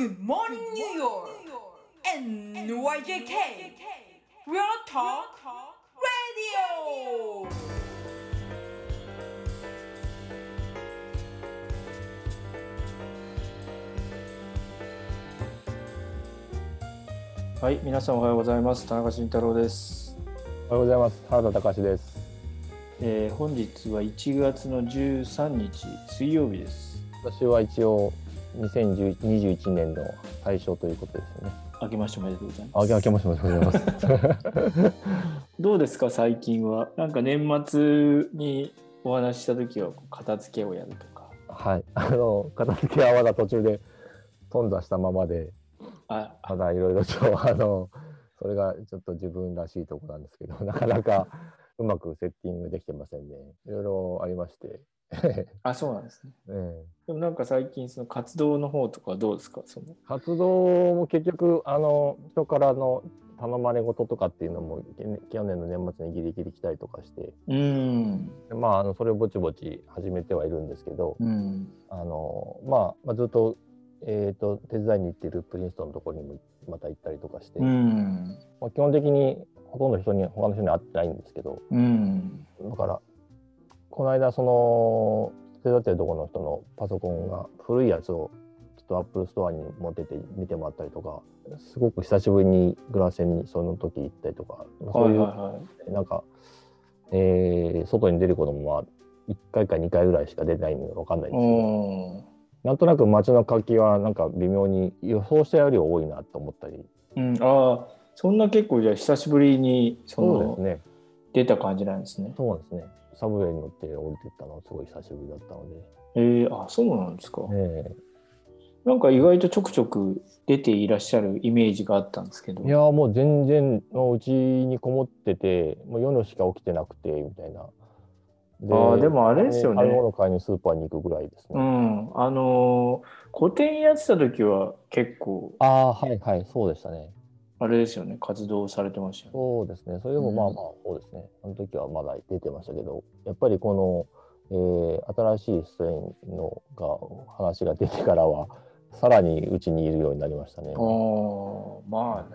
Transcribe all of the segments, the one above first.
Good morning, New York! NYJK! Real Talk Radio! はい、皆さんおはようございます。田中慎太郎です。おはようございます。原田隆です。えー本日は1月の13日水曜日です。私は一応2021年の対象ということですよね。明けましておめでとうございあ、ます。明けましておめでとうございます。どうですか最近は？なんか年末にお話しした時は片付けをやるとか。はい。あの片付けはまだ途中で頓挫したままで、あ、まだいろいろとあのそれがちょっと自分らしいところなんですけど、なかなかうまくセッティングできてませんね。いろいろありまして。あそうなんですね。ええでもなんか最近その活動の方とかどうですか？その活動も結局あの人からの頼まれ事とかっていうのもけ去年の年末にギリギリ来たりとかして、うん。まあ、あのそれをぼちぼち始めてはいるんですけど、うん。あのまあ、まあずっと,、えー、と手伝いに行ってるプリンストンのところにもまた行ったりとかして、うん。まあ、基本的にほとんど人に他の人に会ってないんですけどうん。だからこの間その手伝ってるところの人のパソコンが古いやつをちょっとアップルストアに持ってって見てもらったりとかすごく久しぶりにグラセンにその時行ったりとかそういう、はいはいはい。なんか、えー外に出ることもまあ1回か2回ぐらいしか出ないので分かんないんですけど、うん。なんとなく街の活気はなんか微妙に予想したより多いなと思ったりうん、ああ、そんな結構じゃあ久しぶりにそのそうですね出た感じなんですね。そうですねサブウェイに乗って降りてったのはすごい久しぶりだったのえー、あそうなんですか。で、え。なんか意外とちょくちょく出ていらっしゃるイメージがあったんですけど。えいやーもう全然のうちにこもっててもう夜しか起きてなくてみたいな。であーでもあれですよね。食べ物買いにスーパーに行くぐらいですうね、ん、あのー個展やってた時は結構。ああはいはいそうでしたねあれですよね活動されてましたよね。そうですね。それでもまあまあそうですね。あの時はまだ出てましたけど、やっぱりこの、えー新しいストレインのが話が出てからは、さらにうちにいるようになりましたね。ま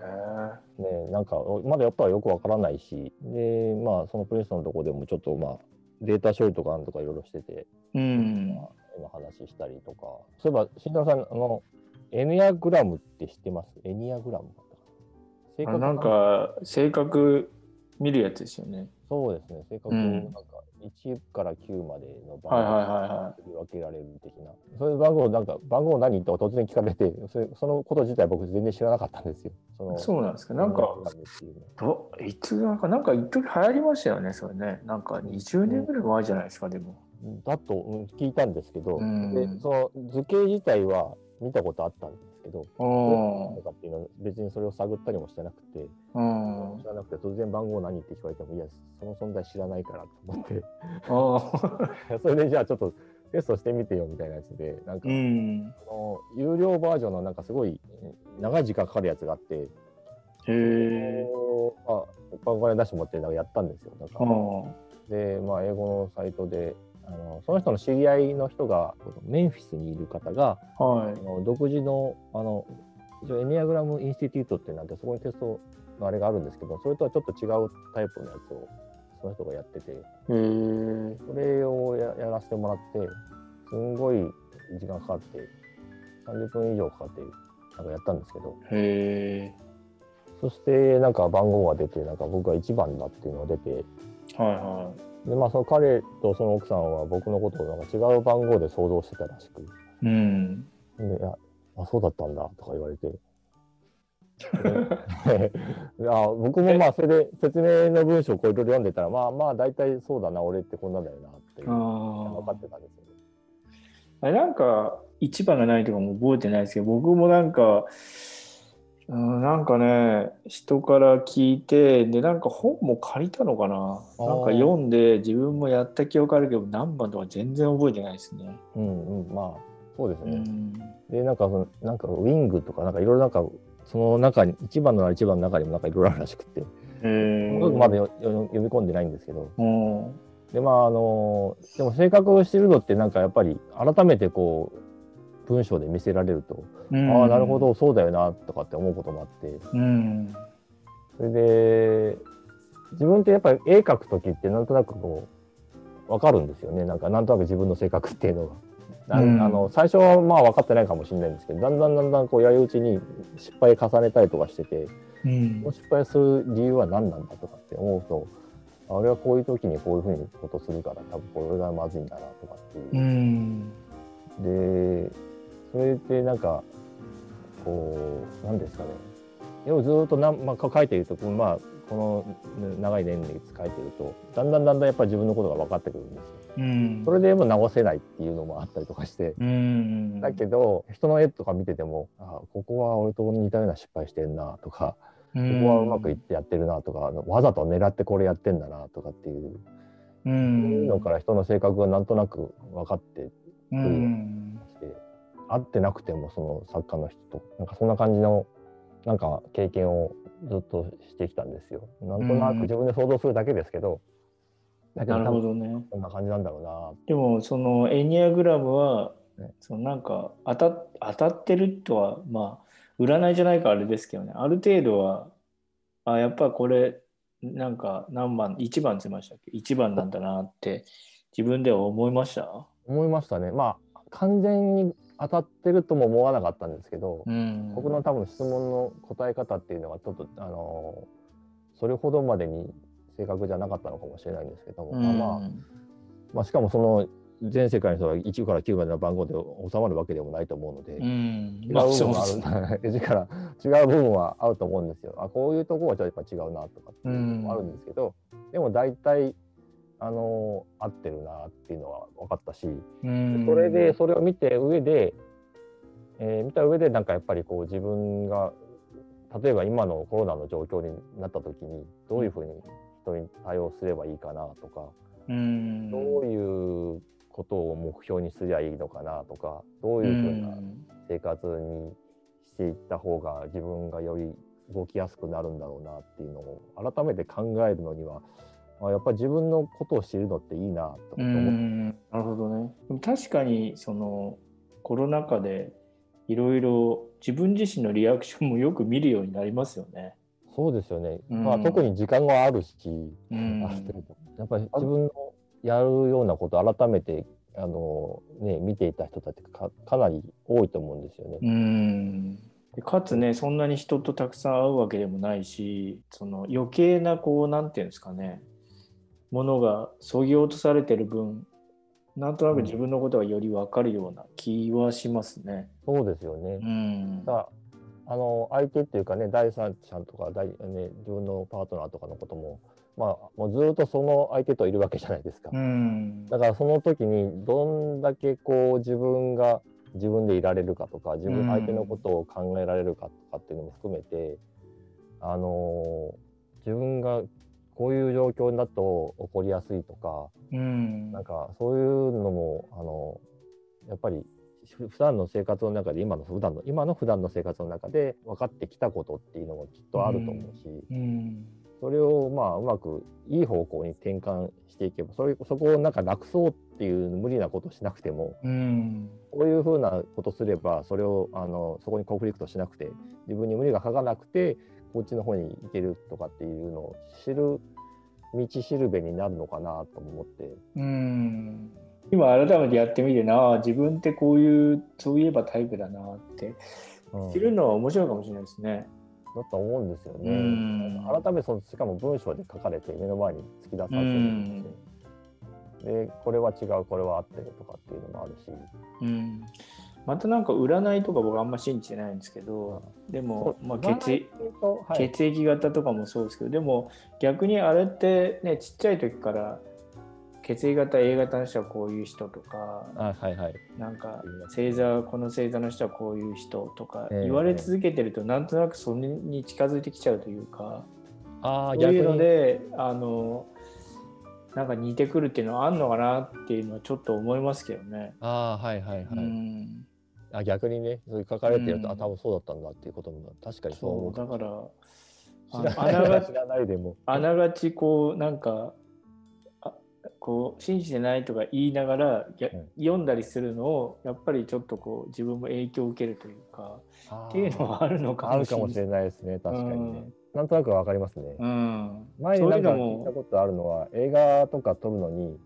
あね。ねなんかまだやっぱりよくわからないし、でまあそのプリンスのとこでもちょっとまあデータ処理とかなんとかいろいろしてて、うん。今話したりとか。そういえば慎太郎さんあのエニアグラムって知ってます？エニアグラムだったかな。んか性格見るやつですよね。そうですね、性格をうんなんか1から9までの番号に分けられる的な、そういう番号、なんか番号何と突然聞かれてそれ、そのこと自体僕全然知らなかったんですよ。そ。そうなんですか。なんかどいつなんかなんか一時流行りましたよねそれね。なんか20年ぐらい前じゃないですかでも。だとうん聞いたんですけど、うんでその図形自体は見たことあったんですけど、うどういうのかっていうのは別にそれを探ったりもしてなくて、知。らなくて突然番号何って聞かれても、いや、その存在知らないからと思って。それでじゃあちょっとテストしてみてよみたいなやつで、なんか、うん。あの有料バージョンのなんかすごいうん長い時間かかるやつがあって、へえ。あお金出してもらってなんかやったんですよ。なんかあで、まあ、英語のサイトであの、その人の知り合いの人がメンフィスにいる方が、あ。はいあ。の独自のあの一応エニアグラムインスティテュートってなんてそこにテストのあれがあるんですけど、それとはちょっと違うタイプのやつをその人がやってて。それをややらせてもらって、すんごい時間かかって、30分以上かかって、なんかやったんですけど。そしてなんか番号が出て、なんか僕が1番だっていうのが出て、はいはでまあその彼とその奥さんは僕のことをなんか違う番号で想像してたらしく、い。うん。で、いや、あ、そうだったんだとか言われて。でいや僕もまあそれで説明の文章をこういろいろ読んでたらまあまあ大体そうだな俺ってこんなんだよなっていう分かあってたんですよね。あ。なんか、一番がないとかも覚えてないですけど、僕もなんか、うん、なんかね、人から聞いて、で、なんか本も借りたのかな。なんか読んで、自分もやった記憶あるけど、何番とか全然覚えてないですね。うんうんまあそうですね。うん。でなんかそのなんかウィングとかなんかいろいろなんかその中に一番の一番の中にもなんかいろいろあるらしくて、まだ読み込んでないんですけど、うん。でまああのでも性格を知るのってなんかやっぱり改めてこう文章で見せられると、うん。ああなるほどそうだよなとかって思うこともあって。うん。それで自分ってやっぱり絵描く時ってなんとなくこう分かるんですよね。なんかなんとなく自分の性格っていうのが。あの最初はまあ分かってないかもしれないんですけどだんだんだんだんこうやりうちに失敗重ねたりとかしててうん。失敗する理由は何なんだとかって思うとあ俺はこういう時にこういうふうにことするから多分これがまずいんだなとかっていう。う。ん。でそれってなんかこう何ですかね。絵をずっとなん、まあ、描いているとまあこの長い年月描いているとだんだんだんだんやっぱり自分のことが分かってくるんですよ。うん。それでも直せないっていうのもあったりとかして。うんだけど人の絵とか見ててもあここは俺と似たような失敗してんなとかこここはうまくいってやってるなとかわざと狙ってこれやってんだなとかっていう。うそういうんのから人の性格がなんとなく分かってうん。して会ってなくてもその作家の人と。なんかそんな感じのなんか経験をずっとしてきたんですよ。なんとなく自分で想像するだけですけど、だけなるほどね。こんな感じなんだろうな。でもそのエニアグラムはね。そのなんか当た当たってるとはまあ占いじゃないかあれですけどね。ある程度はあやっぱこれなんか何番1番って言いましたっけ？1番なんだなって自分では思いました？思いましたね。まあ完全に当たってるとも思わなかったんですけど、うん。僕の多分質問の答え方っていうのがちょっとあのそれほどまでに正確じゃなかったのかもしれないんですけども、うん。まあまあまあ、しかもその全世界の人が1から9までの番号で収まるわけでもないと思うので、うん。違うまあ部分はある、違う部分はあると思うんですよ。あこういうところはちょっとやっぱ違うなとかっていうのもあるんですけど、でも大体あの合ってるなっていうのは分かったし、うん。それでそれを見て上で、えー見た上でなんかやっぱりこう自分が例えば今のコロナの状況になった時にどういうふうに人に対応すればいいかなとか、うん。どういうことを目標にすりゃいいのかなとかどういうふうな生活にしていった方が自分がより動きやすくなるんだろうなっていうのを改めて考えるのにはあやっぱり自分のことを知るのっていいなとう思って。んなるほどね。確かにそのコロナ禍でいろいろ自分自身のリアクションもよく見るようになりますよね。そうですよね、うんまあ、特に時間があるし、うんある程度やっぱり自分のやるようなことを改めてあの、ね、見ていた人たちかかなり多いと思うんですよね。うんでかつねそんなに人とたくさん会うわけでもないしその余計なこうなんていうんですかねものがそぎ落とされてる分なんとなく自分のことがより分かるような気はしますね。そうですよね。うんだからあの相手っていうかね第三者とか第、ね、自分のパートナーとかのことも,、まあ、もうずっとその相手といるわけじゃないですか。うんだからその時にどんだけこう自分が自分でいられるかとか自うん分相手のことを考えられるかとかっていうのも含めて、あの自分がこういう状況だと起こりやすいとかうん。なんかそういうのもあのやっぱりふ普段の生活の中で今の普段の今の普段の生活の中で分かってきたことっていうのもきっとあると思うし、うん。それをまあうまくいい方向に転換していけばそれそこをなんかなくそうっていう無理なことしなくてもうん。こういうふうなことすればそれをあのそこにコンフリクトしなくて自分に無理がかかなくてこっちの方に行けるとかっていうのを知る道しるべになるのかなと思って。うん。今改めてやってみてなあ自分ってこういうそういえばタイプだなって。うん。知るのは面白いかもしれないですね。だと思うんですよね。うん。改めてそのしかも文章で書かれて目の前に突き出させるん。で,、でこれは違うこれは合ってるとかっていうのもあるし。うん、またなんか占いとか僕あんま信じてないんですけどでも、まあ、血液はい、血液型とかもそうですけどでも逆にあれってねちっちゃい時から血液型 A 型の人はこういう人とかあはいはい。なんか星座この星座の人はこういう人とかええ言われ続けてるとなんとなくそれに近づいてきちゃうというかああそういうのであのなんか似てくるっていうのはあんのかなっていうのはちょっと思いますけどね。ああはいはいはい、うんあ逆にねそういう書かれてると、うん。あ多分そうだったんだっていうことも確かにそう思そうう。だからあなが知らないでも。あながちこうなんかあこう信じてないとか言いながら、読んだりするのをやっぱりちょっとこう自分も影響を受けるというかっていうのはあるのかあもしれない。るかもしれないですね確かにね、うん。なんとなくわかりますね、うん、前になんか聞いたことあるのは映画とか撮るのに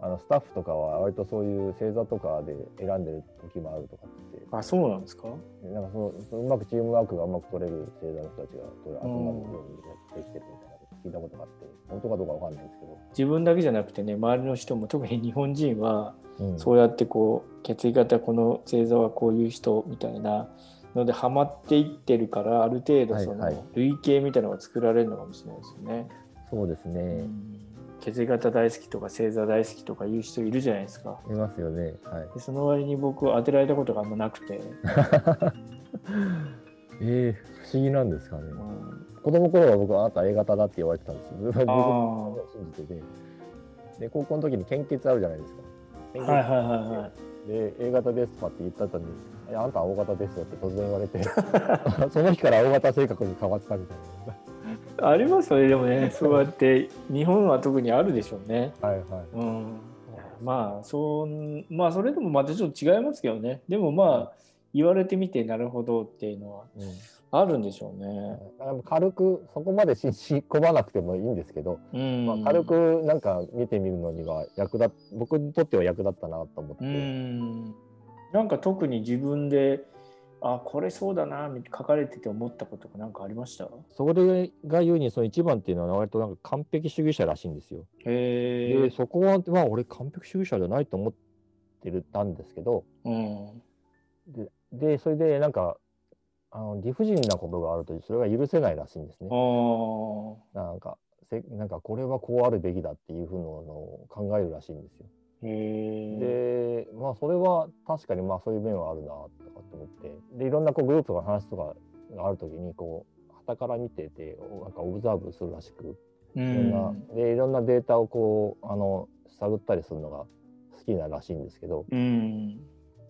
あのスタッフとかは割とそういう星座とかで選んでる時もあるとかってあそうなんですか？なんかそのそのうまくチームワークがうまく取れる星座の人たちがそれ集まるようにできてるみたいな聞いたことがあって本当かどうかわかんないんですけど、自分だけじゃなくてね周りの人も特に日本人はうん。そうやってこう血液型この星座はこういう人みたいなのでハマっていってるからある程度そのはいはい。類型みたいなのが作られるのかもしれないですよね。そうですね、うん血液型大好きとか星座大好きとかいう人いるじゃないですか。いますよねはいでその割に僕当てられたことがあんまなくて、えー、不思議なんですかね、うん子供の頃は僕あなた A 型だって言われてたんですよ。僕あも信じてて。で、高校の時に献血あるじゃないですか。はいはいはいはい。で、A 型ですとかって言った後に、あんたは O 型ですよって突然言われて、その日から O 型性格に変わったみたいありますよねでもねそうやって日本は特にあるでしょうね。な。はいはい。うん、まあそうまあそれでもまたちょっと違いますけどねでもまあ言われてみてなるほどっていうのはうんあるんでしょうね。だから軽くそこまで信じ込まなくてもいいんですけど、うんまあ、軽くなんか見てみるのには役立っ僕にとっては役立ったなと思って、うんなんか特に自分であこれそうだな書かれてて思ったことがなんかありました？それが言うにその一番っていうのは割となんか完璧主義者らしいんですよ。へえ。でそこはまあ俺完璧主義者じゃないと思ってるたんですけどうん。ででそれでなんかあの理不尽なことがあるとそれが許せないらしいんですね。なんかせなんかこれはこうあるべきだっていうふうなのを考えるらしいんですよ。でまあそれは確かにまあそういう面はあるなとかって思って。でいろんなこうグループの話とかがある時にこう傍から見てておなんかオブザーブするらしく。ういろんな、ん。でいろんなデータをこうあの探ったりするのが好きならしいんですけど。うん。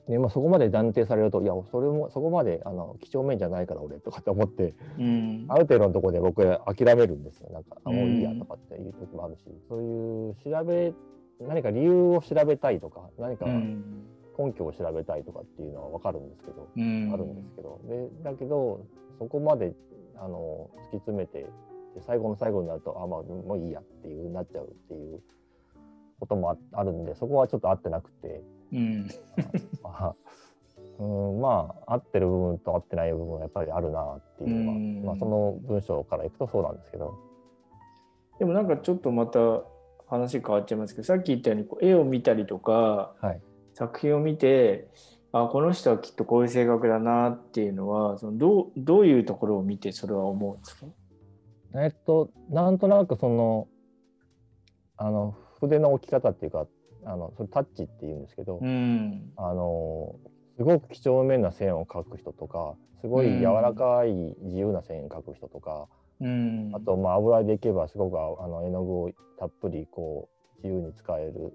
で、まあ、そこまで断定されるといやそれもそこまであの几帳面じゃないから俺とかって思って。うん。あ。る程度のところで僕諦めるんですよ。なんかあもういいやうんとかっていう時もあるし、そういう調べ何か理由を調べたいとか何かうん。根拠を調べたいとかっていうのは分かるんですけど、うん。あるんですけどでだけどそこまであの突き詰めてで最後の最後になるとあまあもういいやっていうなっちゃうっていうこともああるんでそこはちょっと合ってなくてうん。あうんまあ合ってる部分と合ってない部分はやっぱりあるなっていうのは、うんまあ、その文章からいくとそうなんですけど。でもなんかちょっとまた話変わっちゃいますけどさっき言ったようにこう絵を見たりとかはい作品を見てあこの人はきっとこういう性格だなっていうのはそのどうどういうところを見てそれは思うんですか？えっと、なんとなくその、あの、筆の置き方っていうか、あの、それタッチって言うんですけど、うん。あの、すごく几帳面な線を描く人とか、すごい柔らかい自由な線を描く人とか、うん。あと、まあ、油でいけばすごくああの絵の具をたっぷりこう、自由に使える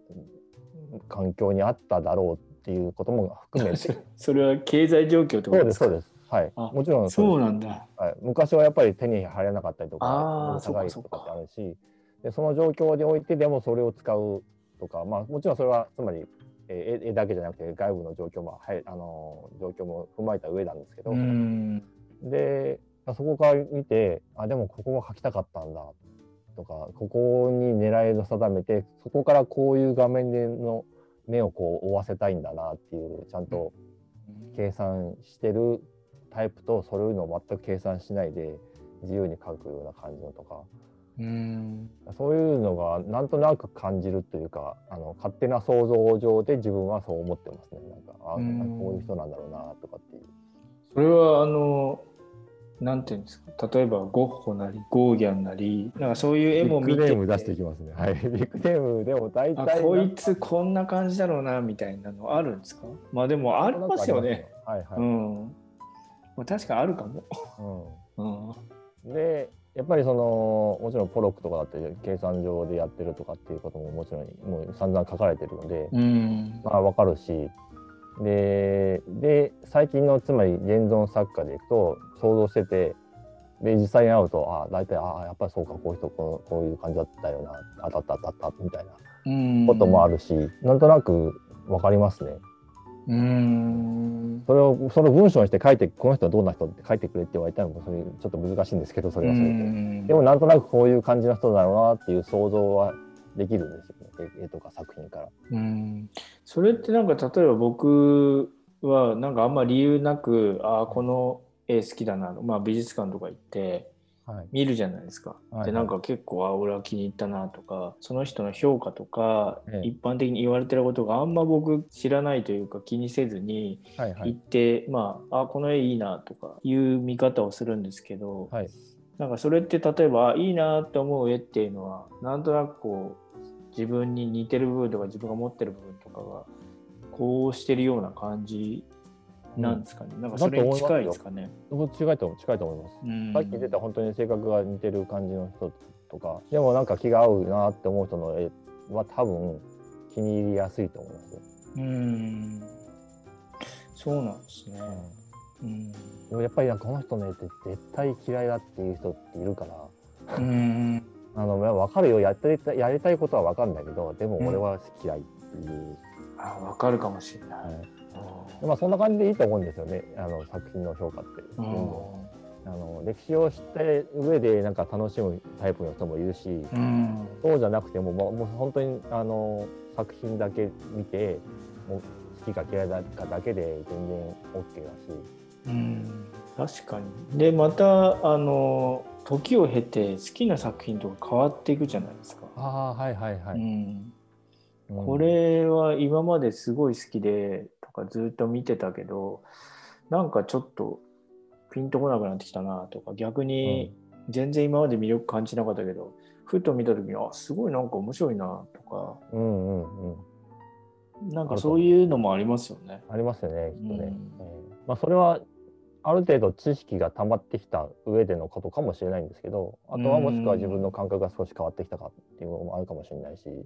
環境にあっただろうっていうことも含めて、それは経済状況ってこそうです、とですかそうです。はい。あもちろんそうなんだ。はい、昔はやっぱり手に入らなかったりとか高いとかってあるしでその状況においてでもそれを使うとか、まあ、もちろんそれはつまり、えー絵絵だけじゃなくて外部の状況も、はい、あのー状況も踏まえた上なんですけど、うん。でそこから見てあでもここが描きたかったんだ。とかここに狙いを定めてそこからこういう画面での目をこう追わせたいんだなっていうちゃんと計算してるタイプとそういうのを全く計算しないで自由に書くような感じのとか。うん。そういうのがなんとなく感じるというかあの勝手な想像上で自分はそう思ってますね。なんかあうん。なんかこういう人なんだろうなとかっていう。それはあのなんていうんですか？例えばゴッホなりゴーギャンなりなんかそういう絵も見ててビッグネーム出していきますね。はい。ビッグネームでも大あ体こいつこんな感じだろうなみたいなのあるんですか？まあでもありますよね。。はいはい。うん。まあ、確かあるかも。うん。うん、でやっぱりそのもちろんポロックとかだって計算上でやってるとかっていうことももちろんもう散々書かれてるので、うん。まあわかるしでで最近のつまり現存作家でいくと想像しててで実際に会うとあ大体あやっぱりそうかこういう人こうこういう感じだったよな当たった当たったみたいなうんこともあるし、なんとなく分かりますね。うんそれをその文章にして書いてこの人はどんな人って書いてくれって言われたらもうそれちょっと難しいんですけどそれはそれで。うんでもなんとなくこういう感じの人だろうなっていう想像はできるんですよね。絵絵とか作品から。うん。それってなんか例えば僕はなんかあんま理由なくああこの絵好きだな、まあ、美術館とか行ってはい。見るじゃないですか。はいでなんか結構あ俺は気に入ったなとかその人の評価とか、ええ。一般的に言われてることがあんま僕知らないというか気にせずに行っはい。はいて、まああこの絵いいなとかいう見方をするんですけど、はい。なんかそれって例えばあいいなって思う絵っていうのはなんとなくこう自分に似てる部分とか自分が持ってる部分とかがこうしてるような感じなんですかね、なんかそれに近いですかね。僕近いと近いと思います。うん。さっき出た本当に性格が似てる感じの人とか。でもなんか気が合うなって思う人の絵は多分気に入りやすいと思いますよ。うん。そうなんですね。うん。でもやっぱりなんかこの人の絵って絶対嫌いだっていう人っているから。うん分かるよ。やってたやりたいことは分かるんだけどでも俺は嫌いっていう、あわかるかもしれない。はい。まあそんな感じでいいと思うんですよね。あの作品の評価って。うん。あの歴史を知って上でなんか楽しむタイプの人もいるし、うん。そうじゃなくてももうもう本当にあの作品だけ見てもう好きか嫌いだかだけで全然 OK だし。うん。確かに。でまたあの時を経て好きな作品とか変わっていくじゃないですか。ああはいはいはうん。うん。これは今まですごい好きでとかずっと見てたけどなんかちょっとピンとこなくなってきたなとか逆に全然今まで魅力感じなかったけど、ふと見た時にあすごいなんか面白いなとか。うんうんうん。なんかそういうのもありますよね。ありますよねきっとね。うん。うん。まあそれはある程度知識が溜まってきた上でのことかもしれないんですけどあとはもしくは自分の感覚が少し変わってきたかっていうのもあるかもしれないし、例え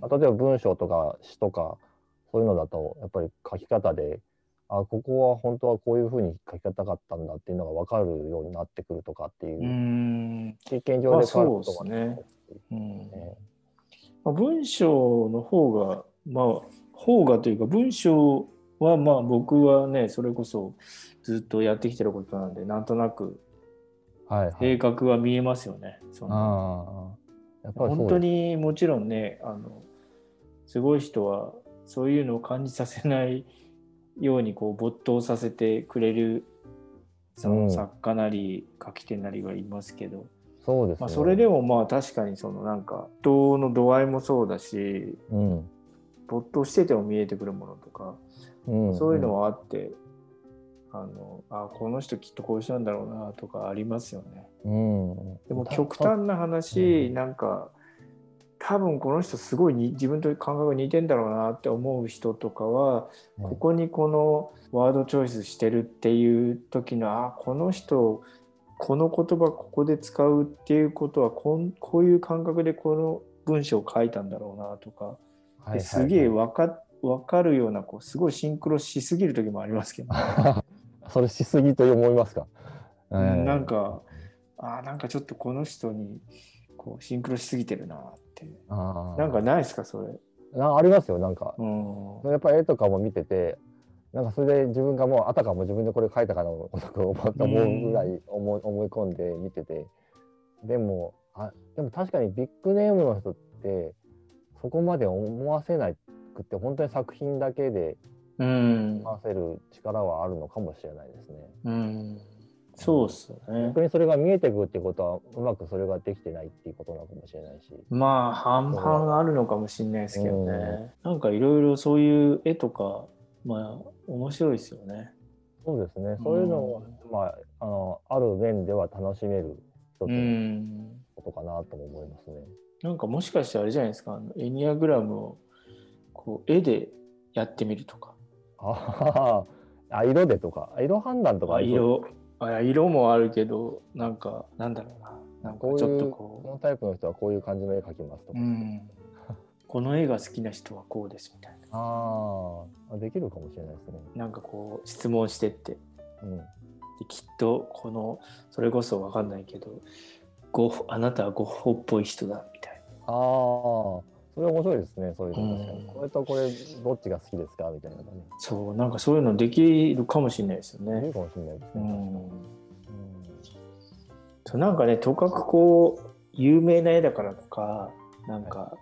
ば文章とか詩とかそういうのだとやっぱり書き方であここは本当はこういうふうに書き方があったんだっていうのが分かるようになってくるとかっていう。う、ん。経験上で変わることがね。文章の方がまあ方がというか文章はまあ僕はねそれこそずっとやってきてることなんでなんとなく性格は見えますよね。本当にもちろんねあのすごい人はそういうのを感じさせないようにこう没頭させてくれるそうん。の作家なり書き手なりはいますけど、そうですね、まあ、それでもまあ確かにそのなんか人の度合いもそうだしうん。没頭してても見えてくるものとか、うん、そういうのはあってあのあこの人きっとこういう人なんだろうなとかありますよね。うん、でもた極端な話、うん。なんか多分この人すごいに自分と感覚が似てんだろうなって思う人とかは、うん。ここにこのワードチョイスしてるっていう時のあこの人この言葉ここで使うっていうことはこんこういう感覚でこの文章を書いたんだろうなとか、はいはいですげえ分か分かるようなこうすごいシンクロしすぎる時もありますけど、それしすぎと思いますか？うんなんかあなんかちょっとこの人にこうシンクロしすぎてるなってなんかないですかそれ？なありますよなんか、うん。やっぱり絵とかも見ててなんかそれで自分がもうあたかも自分でこれ描いたかのとか思うぐらい思い思い込んで見てて。でもあでも確かにビッグネームの人ってそこまで思わせなくって本当に作品だけでうん思わせる力はあるのかもしれないですね。うん、そうっすよね逆。にそれが見えてくるってことはうまくそれができてないっていうことなのかもしれないし。まあ半々あるのかもしれないですけどね。なんかいろいろそういう絵とかまあ面白いですよね。そうですね。そういうのは、まあ、あの、ある面では楽しめる一つうのん。ことかなとも思いますね。なんかもしかしてあれじゃないですか。エニアグラムをこう絵でやってみるとか。ああ、色でとか、色判断とか色あ色もあるけどなんかなんだろうな。なんかちょっとここのタイプの人はこういう感じの絵描きますとう。か。うん。この絵が好きな人はこうですみたいな。ああ、できるかもしれないですね。なんかこう質問してってうん。できっとこのそれこそ分かんないけどゴッホあなたはゴッホっぽい人だみたいああ、そそれ面白いですねそういうの。確かに、うんこれとこれどっちが好きですか？みたいなね。そうなんかそういうのできるかもしれないですよね。いい。かもしれないですね、うん。なんかねとかくこう有名な絵だからとかなんか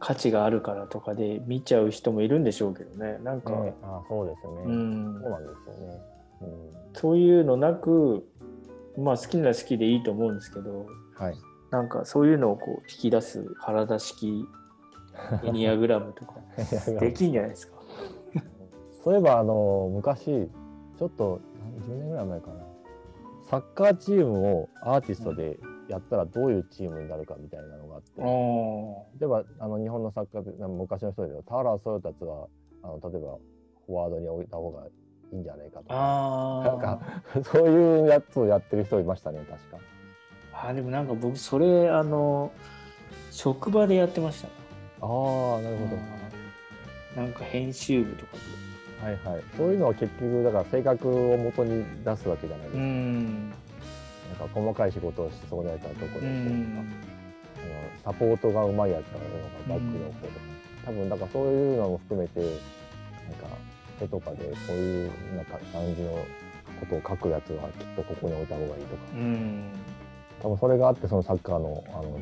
価値があるからとかで見ちゃう人もいるんでしょうけどね。なんか、にね。あそうですよね、うん。そうなんですよね、うん。そういうのなくまあ好きなら好きでいいと思うんですけど。はいなんかそういうのをこう引き出す体式エニアグラムとか できんじゃないですか。そういえばあの昔ちょっと何10年ぐらい前かな。サッカーチームをアーティストでやったらどういうチームになるかみたいなのがあって、例えばあの日本のサッカー昔の人で田原総達はあの例えばフォワードに置いた方がいいんじゃないかとか。あなんか そういうやつをやってる人いましたね確か。あでもなんか僕それあの職場でやってましたねああなるほど。なんか編集部とかはいはい。そういうのは結局だから性格を元に出すわけじゃないですで。か。ん。なんか細かい仕事をしそうなやつはどこうでやってるとか、ん。あのサポートがうまいやつはバックの方とか、多分だからそういうのも含めてなんか絵とかでそういうなんか感じのことを書くやつはきっとここに置いた方がいいとかうん。多分それがあってそのサッカーのあの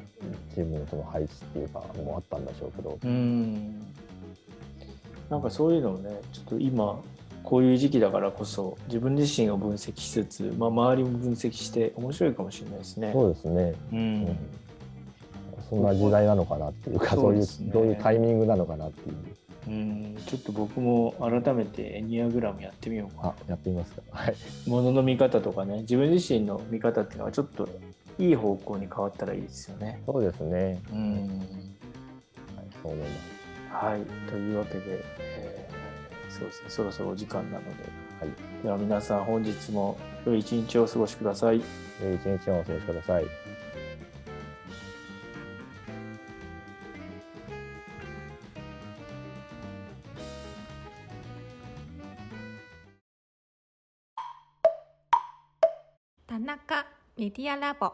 チームのその配置っていうかもあったんでしょうけど、うん。なんかそういうのをね、ちょっと今、こういう時期だからこそ、自分自身を分析しつつ、まあ、周りも分析して、面白いかもしれないですね。そうですね、ううん。ん。そんな時代なのかなっていうかそそうういうどういうタイミングなのかなっていう。うん、ちょっと僕も改めてエニアグラムやってみようかやってみますか。はい。ものの見方とかね自分自身の見方っていうのはちょっといい方向に変わったらいいですよね。そうですね、うん。はい、そう思います。はい。というわけで、えーそうですね。そろそろお時間なので、はい。では皆さん本日も良い一日をお過ごしください。良い一日をお過ごしください田中メディアラボ